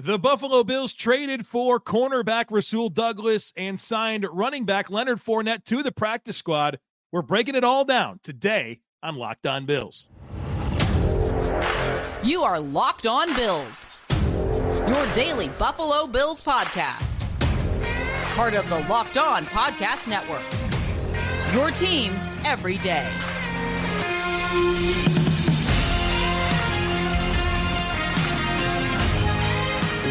The Buffalo Bills traded for cornerback Rasul Douglas and signed running back Leonard Fournette to the practice squad. We're breaking it all down today on Locked On Bills. You are Locked On Bills, your daily Buffalo Bills podcast. Part of the Locked On Podcast Network. Your team every day.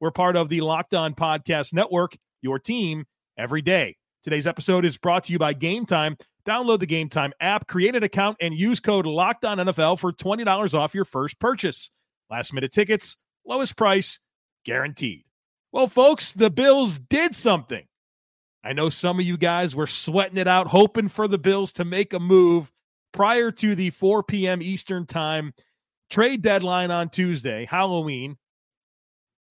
We're part of the Locked On Podcast Network, your team every day. Today's episode is brought to you by Game Time. Download the Game Time app, create an account, and use code Locked On NFL for $20 off your first purchase. Last minute tickets, lowest price, guaranteed. Well, folks, the Bills did something. I know some of you guys were sweating it out, hoping for the Bills to make a move prior to the 4 p.m. Eastern Time trade deadline on Tuesday, Halloween.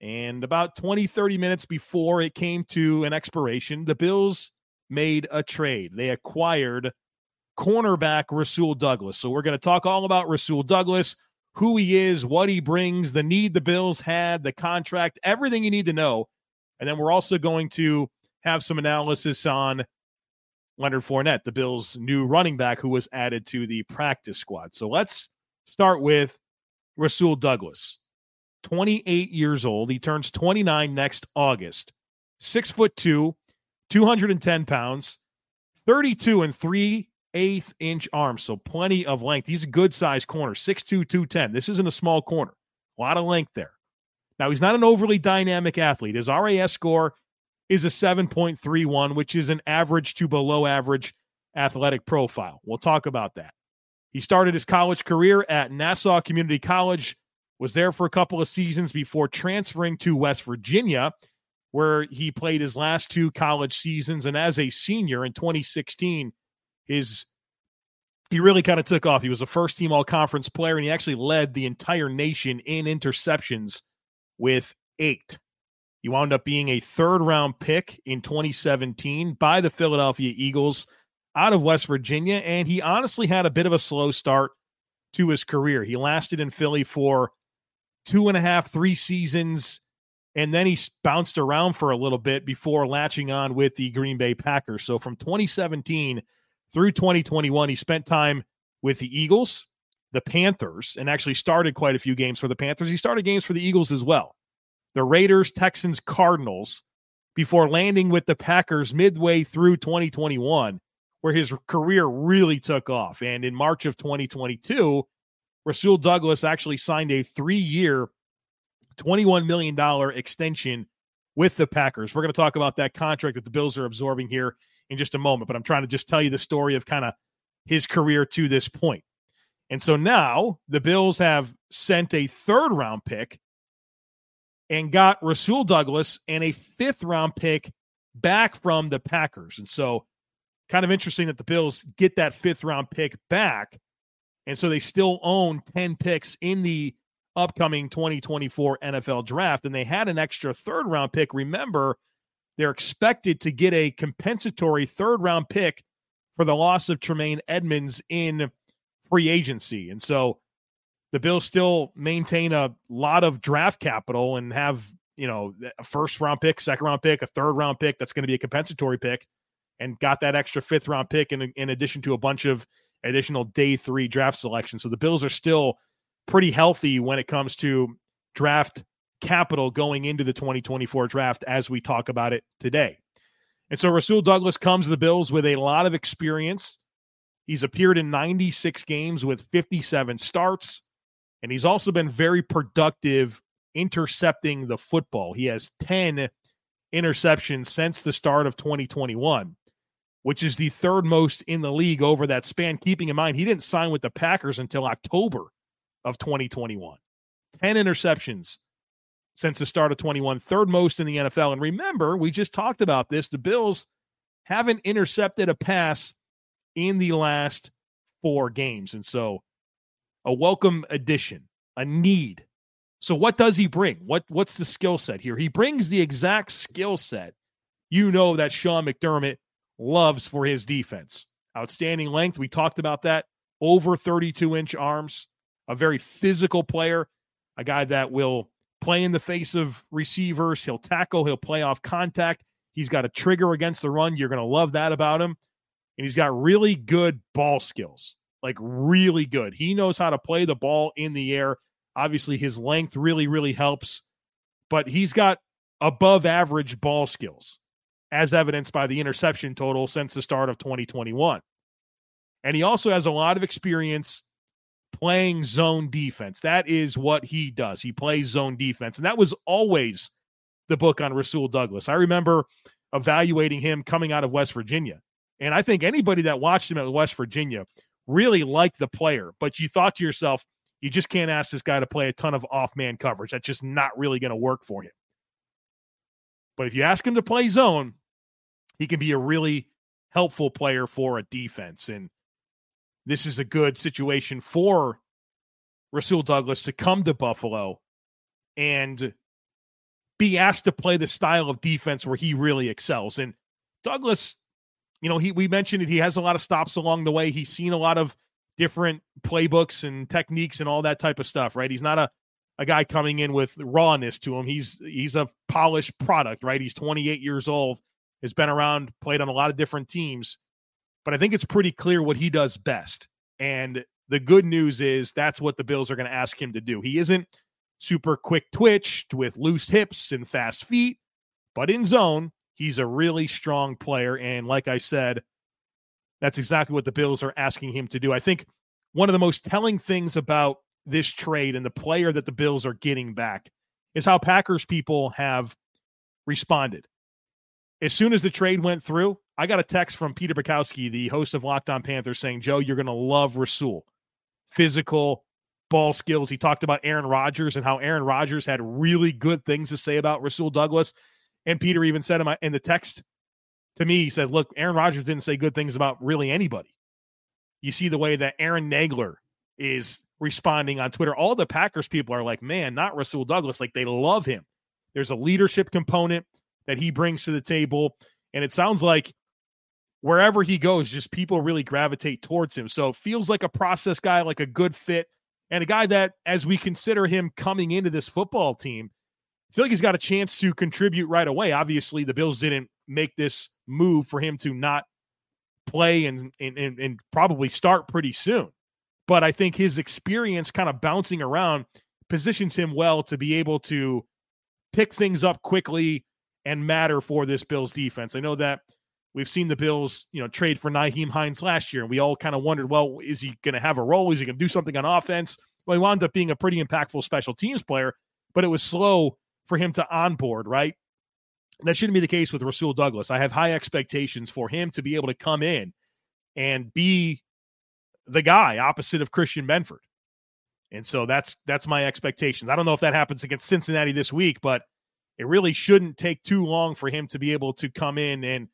And about 20, 30 minutes before it came to an expiration, the Bills made a trade. They acquired cornerback Rasul Douglas. So we're going to talk all about Rasul Douglas, who he is, what he brings, the need the Bills had, the contract, everything you need to know. And then we're also going to have some analysis on Leonard Fournette, the Bills' new running back who was added to the practice squad. So let's start with Rasul Douglas. 28 years old. He turns 29 next August. Six foot two, 210 pounds, 32 and three eighth inch arms. So plenty of length. He's a good size corner, 6'2, 210. This isn't a small corner. A lot of length there. Now, he's not an overly dynamic athlete. His RAS score is a 7.31, which is an average to below average athletic profile. We'll talk about that. He started his college career at Nassau Community College was there for a couple of seasons before transferring to West Virginia, where he played his last two college seasons. And as a senior in 2016, his he really kind of took off. He was a first team all conference player, and he actually led the entire nation in interceptions with eight. He wound up being a third round pick in 2017 by the Philadelphia Eagles out of West Virginia. And he honestly had a bit of a slow start to his career. He lasted in Philly for two and a half, three seasons, and then he bounced around for a little bit before latching on with the Green Bay Packers. So from 2017 through 2021, he spent time with the Eagles, the Panthers, and actually started quite a few games for the Panthers. He started games for the Eagles as well. The Raiders, Texans, Cardinals, before landing with the Packers midway through 2021, where his career really took off. And in March of 2022, Rasul Douglas actually signed a three year, $21 million extension with the Packers. We're going to talk about that contract that the Bills are absorbing here in just a moment, but I'm trying to just tell you the story of kind of his career to this point. And so now the Bills have sent a third round pick and got Rasul Douglas and a fifth round pick back from the Packers. And so kind of interesting that the Bills get that fifth round pick back and so they still own 10 picks in the upcoming 2024 NFL draft. And they had an extra third round pick. Remember, they're expected to get a compensatory third round pick for the loss of Tremaine Edmonds in free agency. And so the Bills still maintain a lot of draft capital and have, you know, a first round pick, second round pick, a third round pick that's going to be a compensatory pick, and got that extra fifth round pick in, in addition to a bunch of additional day three draft selection. So the Bills are still pretty healthy when it comes to draft capital going into the 2024 draft as we talk about it today. And so Rasul Douglas comes to the Bills with a lot of experience. He's appeared in 96 games with 57 starts, and he's also been very productive intercepting the football. He has 10 interceptions since the start of 2021 which is the third most in the league over that span. Keeping in mind, he didn't sign with the Packers until October of 2021. 10 interceptions since the start of 21, third most in the NFL. And remember, we just talked about this. The Bills haven't intercepted a pass in the last four games. And so a welcome addition, a need. So what does he bring? What what's the skill set here? He brings the exact skill set you know that Sean McDermott loves for his defense. Outstanding length. We talked about that. Over 32 inch arms. A very physical player. A guy that will play in the face of receivers. He'll tackle. He'll play off contact. He's got a trigger against the run. You're going to love that about him. And he's got really good ball skills, like really good. He knows how to play the ball in the air. Obviously, his length really, really helps, but he's got above average ball skills, as evidenced by the interception total since the start of 2021. And he also has a lot of experience playing zone defense. That is what he does. He plays zone defense. And that was always the book on Rasul Douglas. I remember evaluating him coming out of West Virginia. And I think anybody that watched him at West Virginia really liked the player, but you thought to yourself, you just can't ask this guy to play a ton of off man coverage. That's just not really going to work for him. But if you ask him to play zone, he can be a really helpful player for a defense. And this is a good situation for Rasul Douglas to come to Buffalo and be asked to play the style of defense where he really excels. And Douglas, you know, he we mentioned it, he has a lot of stops along the way. He's seen a lot of different playbooks and techniques and all that type of stuff, right? He's not a a guy coming in with rawness to him. He's he's a polished product, right? He's 28 years old, has been around, played on a lot of different teams but I think it's pretty clear what he does best. And the good news is that's what the Bills are going to ask him to do. He isn't super quick twitched with loose hips and fast feet, but in zone, he's a really strong player. And like I said, that's exactly what the Bills are asking him to do. I think one of the most telling things about this trade and the player that the Bills are getting back is how Packers people have responded. As soon as the trade went through, I got a text from Peter Bukowski, the host of Locked On Packers, saying, Joe, you're going to love Rasul. Physical, ball skills. He talked about Aaron Rodgers and how Aaron Rodgers had really good things to say about Rasul Douglas. And Peter even said in, the text to me, he said, look, Aaron Rodgers didn't say good things about really anybody. You see the way that Aaron Nagler is responding on Twitter. All the Packers people are like, man, not Rasul Douglas. Like they love him. There's a leadership component that he brings to the table. And it sounds like wherever he goes, just people really gravitate towards him. So feels like a process guy, like a good fit, and a guy that, as we consider him coming into this football team, I feel like he's got a chance to contribute right away. Obviously, the Bills didn't make this move for him to not play and and, and probably start pretty soon. But I think his experience kind of bouncing around positions him well to be able to pick things up quickly and matter for this Bills defense. I know that We've seen the Bills, you know, trade for Nyheim Hines last year, and we all kind of wondered, well, is he going to have a role? Is he going to do something on offense? Well, he wound up being a pretty impactful special teams player, but it was slow for him to onboard, right? That shouldn't be the case with Rasul Douglas. I have high expectations for him to be able to come in and be the guy opposite of Christian Benford. And so that's that's my expectations. I don't know if that happens against Cincinnati this week, but it really shouldn't take too long for him to be able to come in and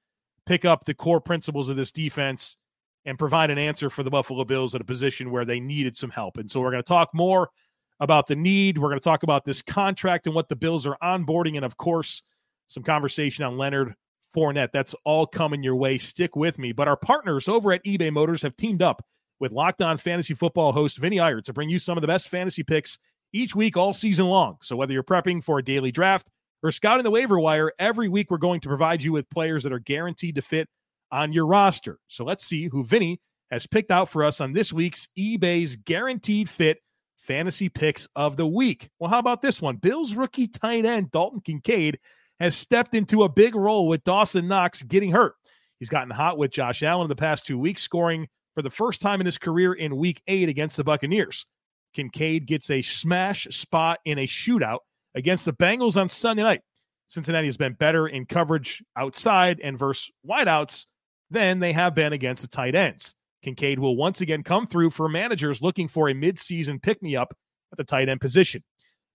pick up the core principles of this defense and provide an answer for the Buffalo Bills at a position where they needed some help. And so we're going to talk more about the need. We're going to talk about this contract and what the Bills are onboarding. And of course, some conversation on Leonard Fournette. That's all coming your way. Stick with me. But our partners over at eBay Motors have teamed up with Locked On Fantasy Football host Vinny Iyer to bring you some of the best fantasy picks each week all season long. So whether you're prepping for a daily draft, or scouting the waiver wire, every week we're going to provide you with players that are guaranteed to fit on your roster. So let's see who Vinny has picked out for us on this week's eBay's Guaranteed Fit Fantasy Picks of the Week. Well, how about this one? Bills rookie tight end Dalton Kincaid has stepped into a big role with Dawson Knox getting hurt. He's gotten hot with Josh Allen in the past two weeks, scoring for the first time in his career in week eight against the Buccaneers. Kincaid gets a smash spot in a shootout against the Bengals on Sunday night. Cincinnati has been better in coverage outside and versus wideouts than they have been against the tight ends. Kincaid will once again come through for managers looking for a midseason pick me up at the tight end position.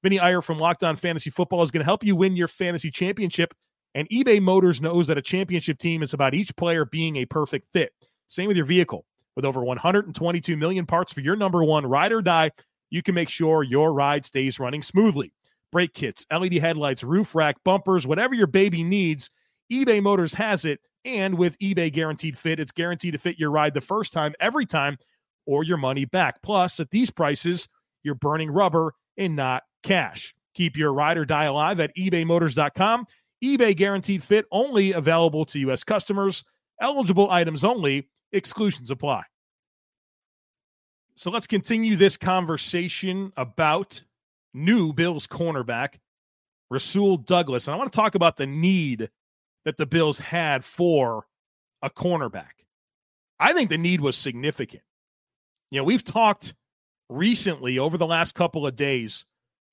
Vinny Iyer from Locked On Fantasy Football is going to help you win your fantasy championship. And eBay Motors knows that a championship team is about each player being a perfect fit. Same with your vehicle. With over 122 million parts for your number one ride or die, you can make sure your ride stays running smoothly. Brake kits, LED headlights, roof rack, bumpers, whatever your baby needs, eBay Motors has it. And with eBay Guaranteed Fit, it's guaranteed to fit your ride the first time, every time, or your money back. Plus, at these prices, you're burning rubber and not cash. Keep your ride or die alive at ebaymotors.com. eBay Guaranteed Fit only available to U.S. customers. Eligible items only. Exclusions apply. So let's continue this conversation about new Bills cornerback, Rasul Douglas. And I want to talk about the need that the Bills had for a cornerback. I think the need was significant. You know, we've talked recently over the last couple of days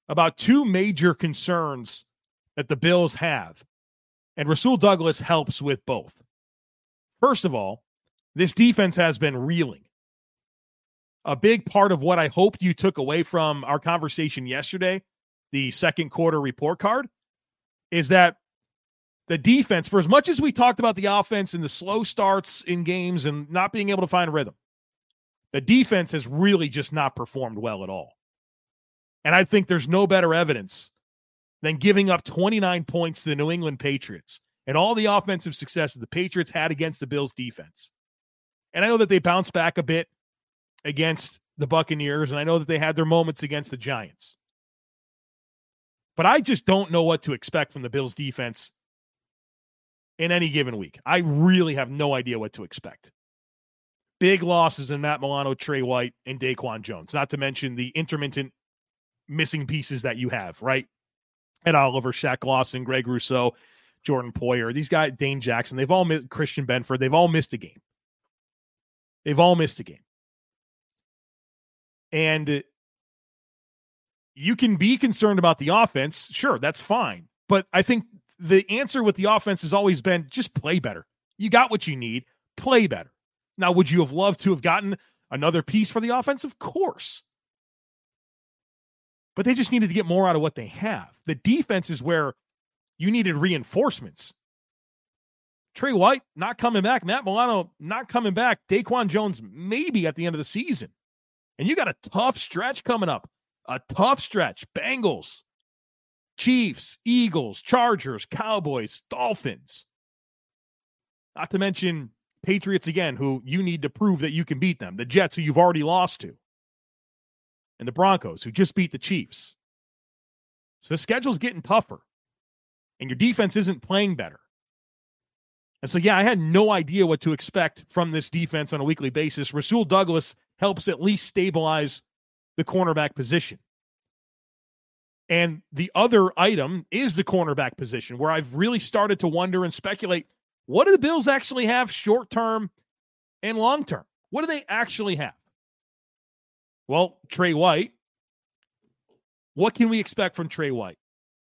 about two major concerns that the Bills have. And Rasul Douglas helps with both. First of all, this defense has been reeling. A big part of what I hope you took away from our conversation yesterday, the second quarter report card, is that the defense, for as much as we talked about the offense and the slow starts in games and not being able to find rhythm, the defense has really just not performed well at all. And I think there's no better evidence than giving up 29 points to the New England Patriots and all the offensive success that the Patriots had against the Bills defense. And I know that they bounced back a bit against the Buccaneers, and I know that they had their moments against the Giants. But I just don't know what to expect from the Bills defense in any given week. I really have no idea what to expect. Big losses in Matt Milano, Tre White, and Daquan Jones, not to mention the intermittent missing pieces that you have, right? Ed Oliver, Shaq Lawson, Greg Rousseau, Jordan Poyer, these guys, Dane Jackson, they've all missed Christian Benford, they've all missed a game. They've all missed a game. And you can be concerned about the offense. Sure, that's fine. But I think the answer with the offense has always been just play better. You got what you need, play better. Now, would you have loved to have gotten another piece for the offense? Of course. But they just needed to get more out of what they have. The defense is where you needed reinforcements. Tre White not coming back, Matt Milano not coming back, Daquan Jones maybe at the end of the season. And you got a tough stretch coming up. A tough stretch. Bengals, Chiefs, Eagles, Chargers, Cowboys, Dolphins. Not to mention Patriots again, who you need to prove that you can beat them. The Jets, who you've already lost to. And the Broncos, who just beat the Chiefs. So the schedule's getting tougher. And your defense isn't playing better. And so, yeah, I had no idea what to expect from this defense on a weekly basis. Rasul Douglas helps at least stabilize the cornerback position. And the other item is the cornerback position, where I've really started to wonder and speculate what do the Bills actually have short term and long term? What do they actually have? Well, Tre White. What can we expect from Tre White?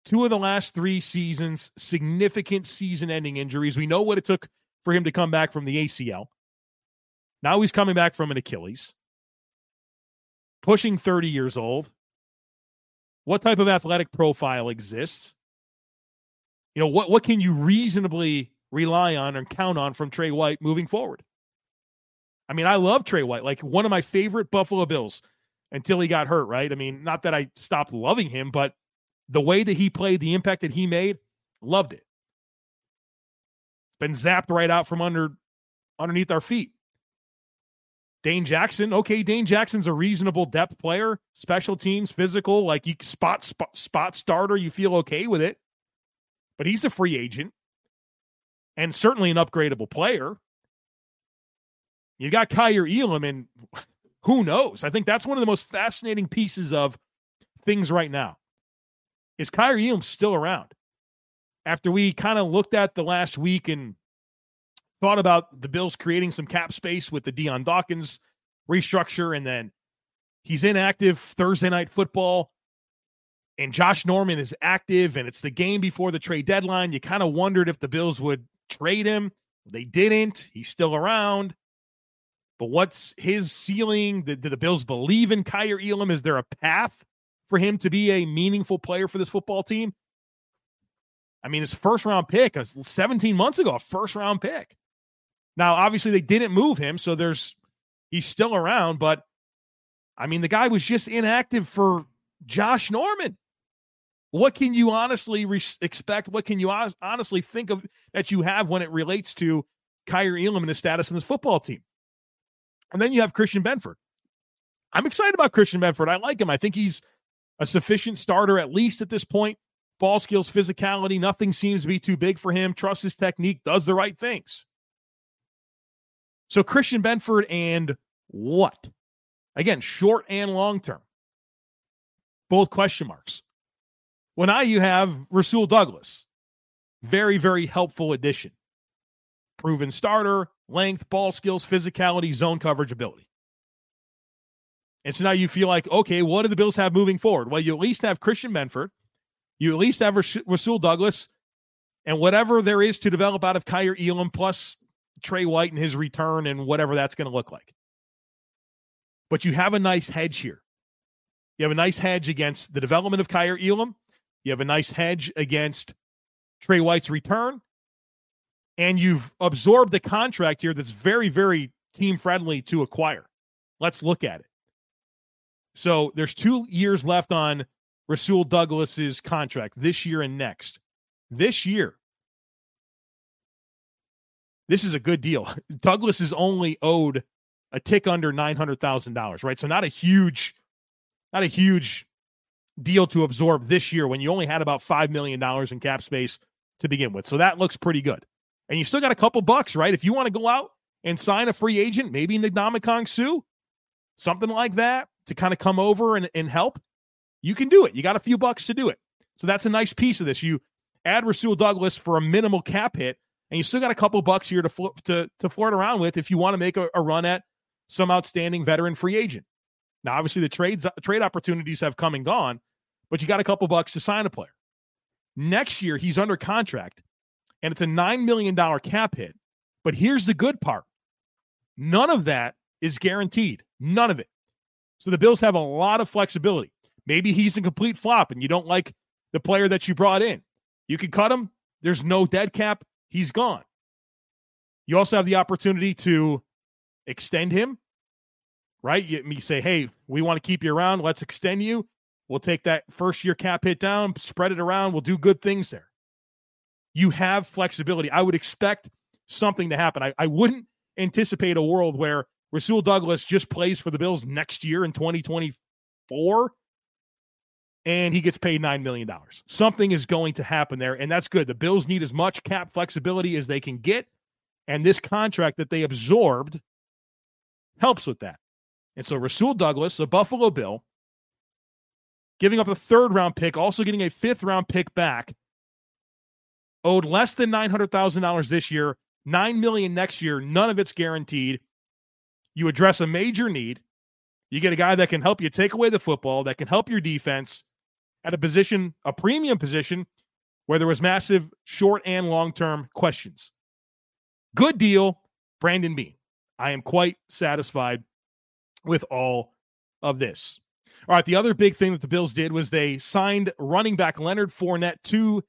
Two of the last three seasons, significant season ending injuries. We know what it took for him to come back from the ACL. Now he's coming back from an Achilles, pushing 30 years old. What type of athletic profile exists? You know, what, what can you reasonably rely on and count on from Tre White moving forward? I mean, I love Tre White, like one of my favorite Buffalo Bills until he got hurt, right? I mean, not that I stopped loving him, but the way that he played, the impact that he made, loved it. Been zapped right out from under underneath our feet. Dane Jackson, okay, Dane Jackson's a reasonable depth player, special teams, physical, like you spot spot, spot starter, you feel okay with it. But he's a free agent and certainly an upgradable player. You got Kaiir Elam, and who knows? I think that's one of the most fascinating pieces of things right now. Is Kaiir Elam still around? After we kind of looked at the last week and thought about the Bills creating some cap space with the Dion Dawkins restructure, and then he's inactive Thursday night football, and Josh Norman is active, and it's the game before the trade deadline. You kind of wondered if the Bills would trade him. They didn't. He's still around. But what's his ceiling? Do, do the Bills believe in Kaiir Elam? Is there a path for him to be a meaningful player for this football team? I mean, his first round pick, uh, 17 months ago, a first round pick. Now, obviously, they didn't move him, so there's he's still around, but I mean, the guy was just inactive for Josh Norman. What can you honestly re- expect? What can you honestly think of that you have when it relates to Kaiir Elam and his status in this football team? And then you have Christian Benford. I'm excited about Christian Benford. I like him. I think he's a sufficient starter, at least at this point. Ball skills, physicality, nothing seems to be too big for him. Trusts his technique, does the right things. So Christian Benford and what? Again, short and long term. Both question marks. Well, now you have Rasul Douglas. Very, very helpful addition. Proven starter, length, ball skills, physicality, zone coverage ability. And so now you feel like, okay, what do the Bills have moving forward? Well, you at least have Christian Benford. You at least have Rasul Douglas. And whatever there is to develop out of Kaiir Elam plus Tre White and his return and whatever that's going to look like. But you have a nice hedge here. You have a nice hedge against the development of Kaiir Elam. You have a nice hedge against Tre White's return. And you've absorbed a contract here that's very, very team friendly to acquire. Let's look at it. So there's two years left on Rasul Douglas's contract this year and next. This year, this is a good deal. Douglas is only owed a tick under nine hundred thousand dollars, right? So not a huge, not a huge deal to absorb this year when you only had about five million dollars in cap space to begin with. So that looks pretty good. And you still got a couple bucks, right? If you want to go out and sign a free agent, maybe Ndamukong Suh, something like that, to kind of come over and, and help, you can do it. You got a few bucks to do it. So that's a nice piece of this. You add Rasul Douglas for a minimal cap hit, and you still got a couple bucks here to fl- to to flirt around with if you want to make a, a run at some outstanding veteran free agent. Now, obviously, the trades uh, trade opportunities have come and gone, but you got a couple bucks to sign a player. Next year, he's under contract, and it's a nine million dollar cap hit. But here's the good part: none of that is guaranteed. None of it. So the Bills have a lot of flexibility. Maybe he's a complete flop, and you don't like the player that you brought in. You can cut him. There's no dead cap. He's gone. You also have the opportunity to extend him, right? You, you say, hey, we want to keep you around. Let's extend you. We'll take that first year cap hit down, spread it around. We'll do good things there. You have flexibility. I would expect something to happen. I, I wouldn't anticipate a world where Rasul Douglas just plays for the Bills next year in 2024 and he gets paid $9 million. Something is going to happen there, and that's good. The Bills need as much cap flexibility as they can get, and this contract that they absorbed helps with that. And so Rasul Douglas, a Buffalo Bill, giving up a third round pick, also getting a fifth round pick back, owed less than $900,000 this year, 9 million next year, none of it's guaranteed. You address a major need. You get a guy that can help you take away the football, that can help your defense at a position, a premium position where there was massive short and long-term questions. Good deal, Brandon Beane. I am quite satisfied with all of this. All right, the other big thing that the Bills did was they signed running back Leonard Fournette to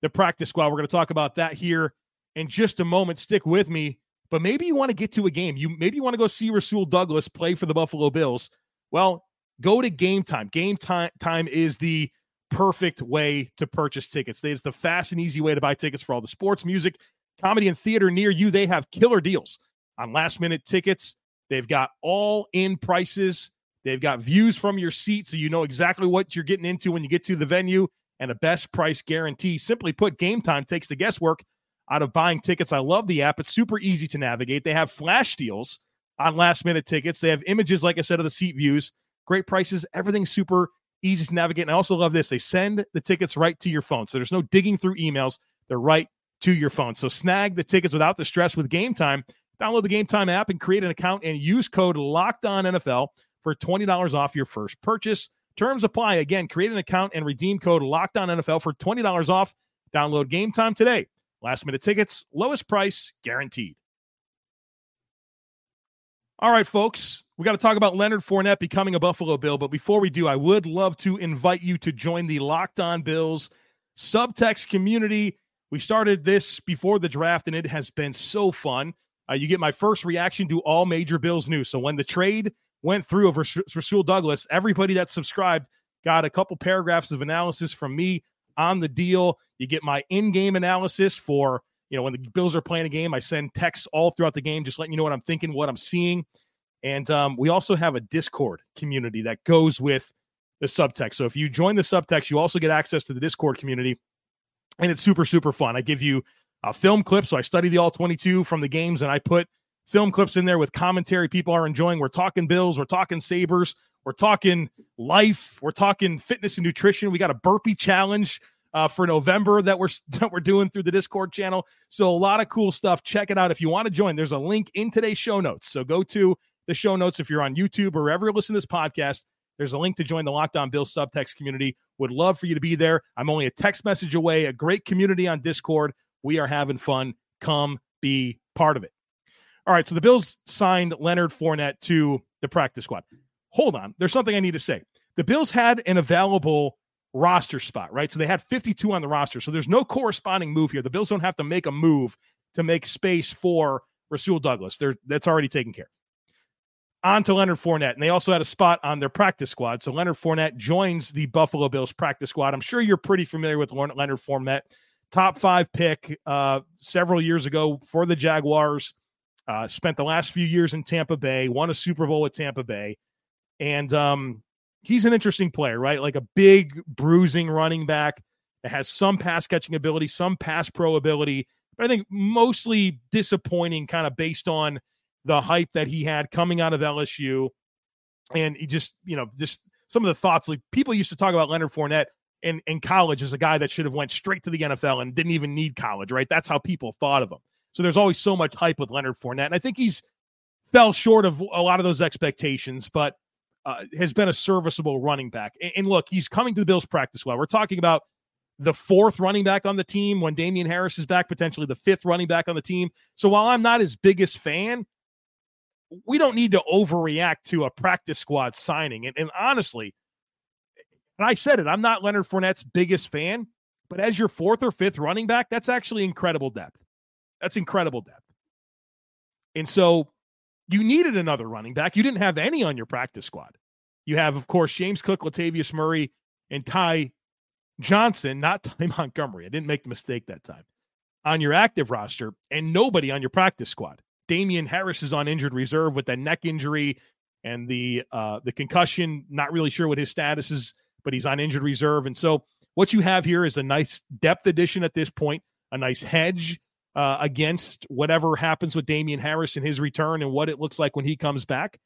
the practice squad. We're going to talk about that here in just a moment. Stick with me. But maybe you want to get to a game. You maybe you want to go see Rasul Douglas play for the Buffalo Bills. Well, go to Game Time. Game Time time is the perfect way to purchase tickets. It's the fast and easy way to buy tickets for all the sports, music, comedy, and theater near you. They have killer deals on last minute tickets. They've got all in prices. They've got views from your seat so you know exactly what you're getting into when you get to the venue and a best price guarantee. Simply put, game time takes the guesswork out of buying tickets. I love the app. It's super easy to navigate. They have flash deals on last minute tickets. They have images, like I said, of the seat views, great prices, everything's super easy to navigate. And I also love this. They send the tickets right to your phone. So there's no digging through emails. They're right to your phone. So snag the tickets without the stress with game time. Download the Game Time app and create an account and use code Locked On NFL for $20 off your first purchase. Terms apply. Again, create an account and redeem code Locked On NFL for $20 off. Download Game Time today. Last minute tickets, lowest price guaranteed. All right, folks, We got to talk about Leonard Fournette becoming a Buffalo Bill. But before we do, I would love to invite you to join the Locked On Bills subtext community. We started this before the draft, and it has been so fun. Uh, you get my first reaction to all major Bills news. So when the trade went through over Rasul Douglas, everybody that subscribed got a couple paragraphs of analysis from me on the deal. You get my in-game analysis for you know when the Bills are playing a game. I send texts all throughout the game, just letting you know what I'm thinking, what I'm seeing. And um, we also have a Discord community that goes with the subtext. So if you join the subtext, you also get access to the Discord community, and it's super super fun. I give you a film clip. So I study the all 22 from the games, and I put film clips in there with commentary people are enjoying. We're talking Bills, we're talking Sabres, we're talking life, we're talking fitness and nutrition. We got a burpee challenge uh, for November that we're that we're doing through the Discord channel. So a lot of cool stuff. Check it out if you want to join. There's a link in today's show notes. So go to the show notes if you're on YouTube or wherever you listen to this podcast. There's a link to join the Lockdown On Bill subtext community. Would love for you to be there. I'm only a text message away. A great community on Discord. We are having fun. Come be part of it. All right. So the Bills signed Leonard Fournette to the practice squad. Hold on. There's something I need to say. The Bills had an available roster spot, right? So they had 52 on the roster. So there's no corresponding move here. The Bills don't have to make a move to make space for Rasul Douglas. They're, that's already taken care on to Leonard Fournette. And they also had a spot on their practice squad. So Leonard Fournette joins the Buffalo Bills practice squad. I'm sure you're pretty familiar with Leonard Fournette, top five pick uh, several years ago for the Jaguars. Uh, spent the last few years in Tampa Bay, won a Super Bowl with Tampa Bay. And um, he's an interesting player, right? Like a big, bruising running back that has some pass catching ability, some pass pro ability, but I think mostly disappointing, kind of based on the hype that he had coming out of LSU. And he just, you know, just some of the thoughts like people used to talk about Leonard Fournette in, in college as a guy that should have went straight to the NFL and didn't even need college, right? That's how people thought of him. So there's always so much hype with Leonard Fournette. And I think he's fell short of a lot of those expectations, but uh, has been a serviceable running back. And, and, look, he's coming to the Bills practice well. We're talking about the fourth running back on the team when Damien Harris is back, potentially the fifth running back on the team. So while I'm not his biggest fan, we don't need to overreact to a practice squad signing. And, and honestly, and I said it, I'm not Leonard Fournette's biggest fan, but as your fourth or fifth running back, that's actually incredible depth. That's incredible depth. And so you needed another running back. You didn't have any on your practice squad. You have, of course, James Cook, Latavius Murray, and Ty Johnson, not Ty Montgomery. I didn't make the mistake that time on your active roster, and nobody on your practice squad. Damien Harris is on injured reserve with that neck injury and the uh, the concussion. Not really sure what his status is, but he's on injured reserve. And so what you have here is a nice depth addition at this point, a nice hedge uh, against whatever happens with Damien Harris and his return and what it looks like when he comes back.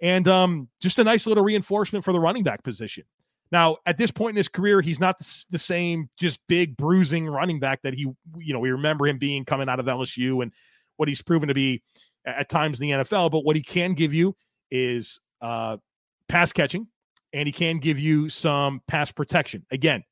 And um, just a nice little reinforcement for the running back position. Now, at this point in his career, he's not the same just big bruising running back that he, you know, we remember him being coming out of LSU and what he's proven to be at times in the NFL. But what he can give you is uh, pass catching, and he can give you some pass protection. Again,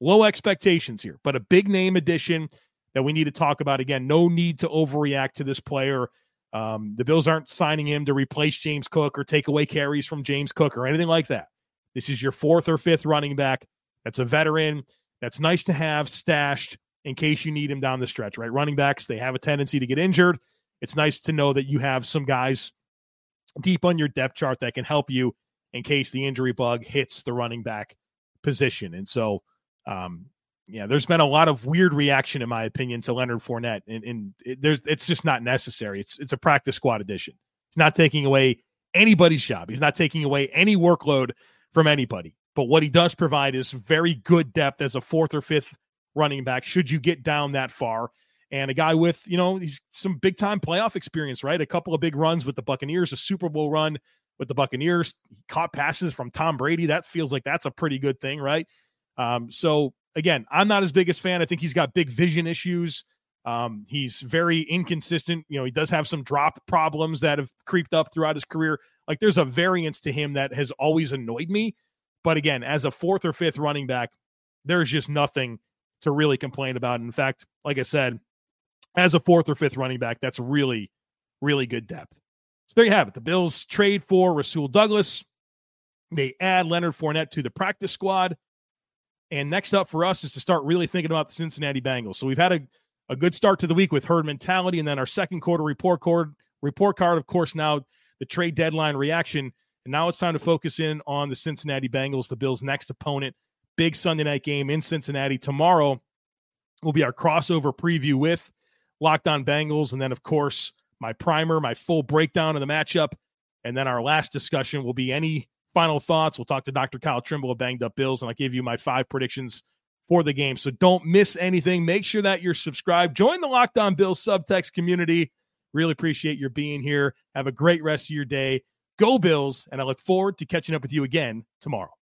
low expectations here, but a big name addition that we need to talk about. Again, no need to overreact to this player. Um, the Bills aren't signing him to replace James Cook or take away carries from James Cook or anything like that. This is your fourth or fifth running back. That's a veteran. That's nice to have stashed in case you need him down the stretch, right? Running backs, they have a tendency to get injured. It's nice to know that you have some guys deep on your depth chart that can help you in case the injury bug hits the running back position. And so, um, yeah, there's been a lot of weird reaction, in my opinion, to Leonard Fournette, and, and it, there's it's just not necessary. It's it's a practice squad addition. It's not taking away anybody's job. He's not taking away any workload from anybody. But what he does provide is very good depth as a fourth or fifth running back should you get down that far. And a guy with, you know, he's some big time playoff experience, right? A couple of big runs with the Buccaneers, a Super Bowl run with the Buccaneers, he caught passes from Tom Brady. That feels like that's a pretty good thing, right? Um, so again, I'm not his biggest fan. I think he's got big vision issues. Um, he's very inconsistent. You know, he does have some drop problems that have creeped up throughout his career. Like there's a variance to him that has always annoyed me. But again, as a fourth or fifth running back, there's just nothing to really complain about. In fact, like I said, as a fourth or fifth running back, that's really, really good depth. So there you have it. The Bills trade for Rasul Douglas. They add Leonard Fournette to the practice squad. And next up for us is to start really thinking about the Cincinnati Bengals. So we've had a, a good start to the week with herd mentality, and then our second quarter report card, report card, of course, now the trade deadline reaction. And now it's time to focus in on the Cincinnati Bengals, the Bills' next opponent. Big Sunday night game in Cincinnati. Tomorrow will be our crossover preview with Locked On Bengals. And then, of course, my primer, my full breakdown of the matchup. And then our last discussion will be any final thoughts. We'll talk to Dr. Kyle Trimble of Banged Up Bills, and I'll give you my five predictions for the game. So don't miss anything. Make sure that you're subscribed. Join the Locked On Bills subtext community. Really appreciate your being here. Have a great rest of your day. Go Bills, and I look forward to catching up with you again tomorrow.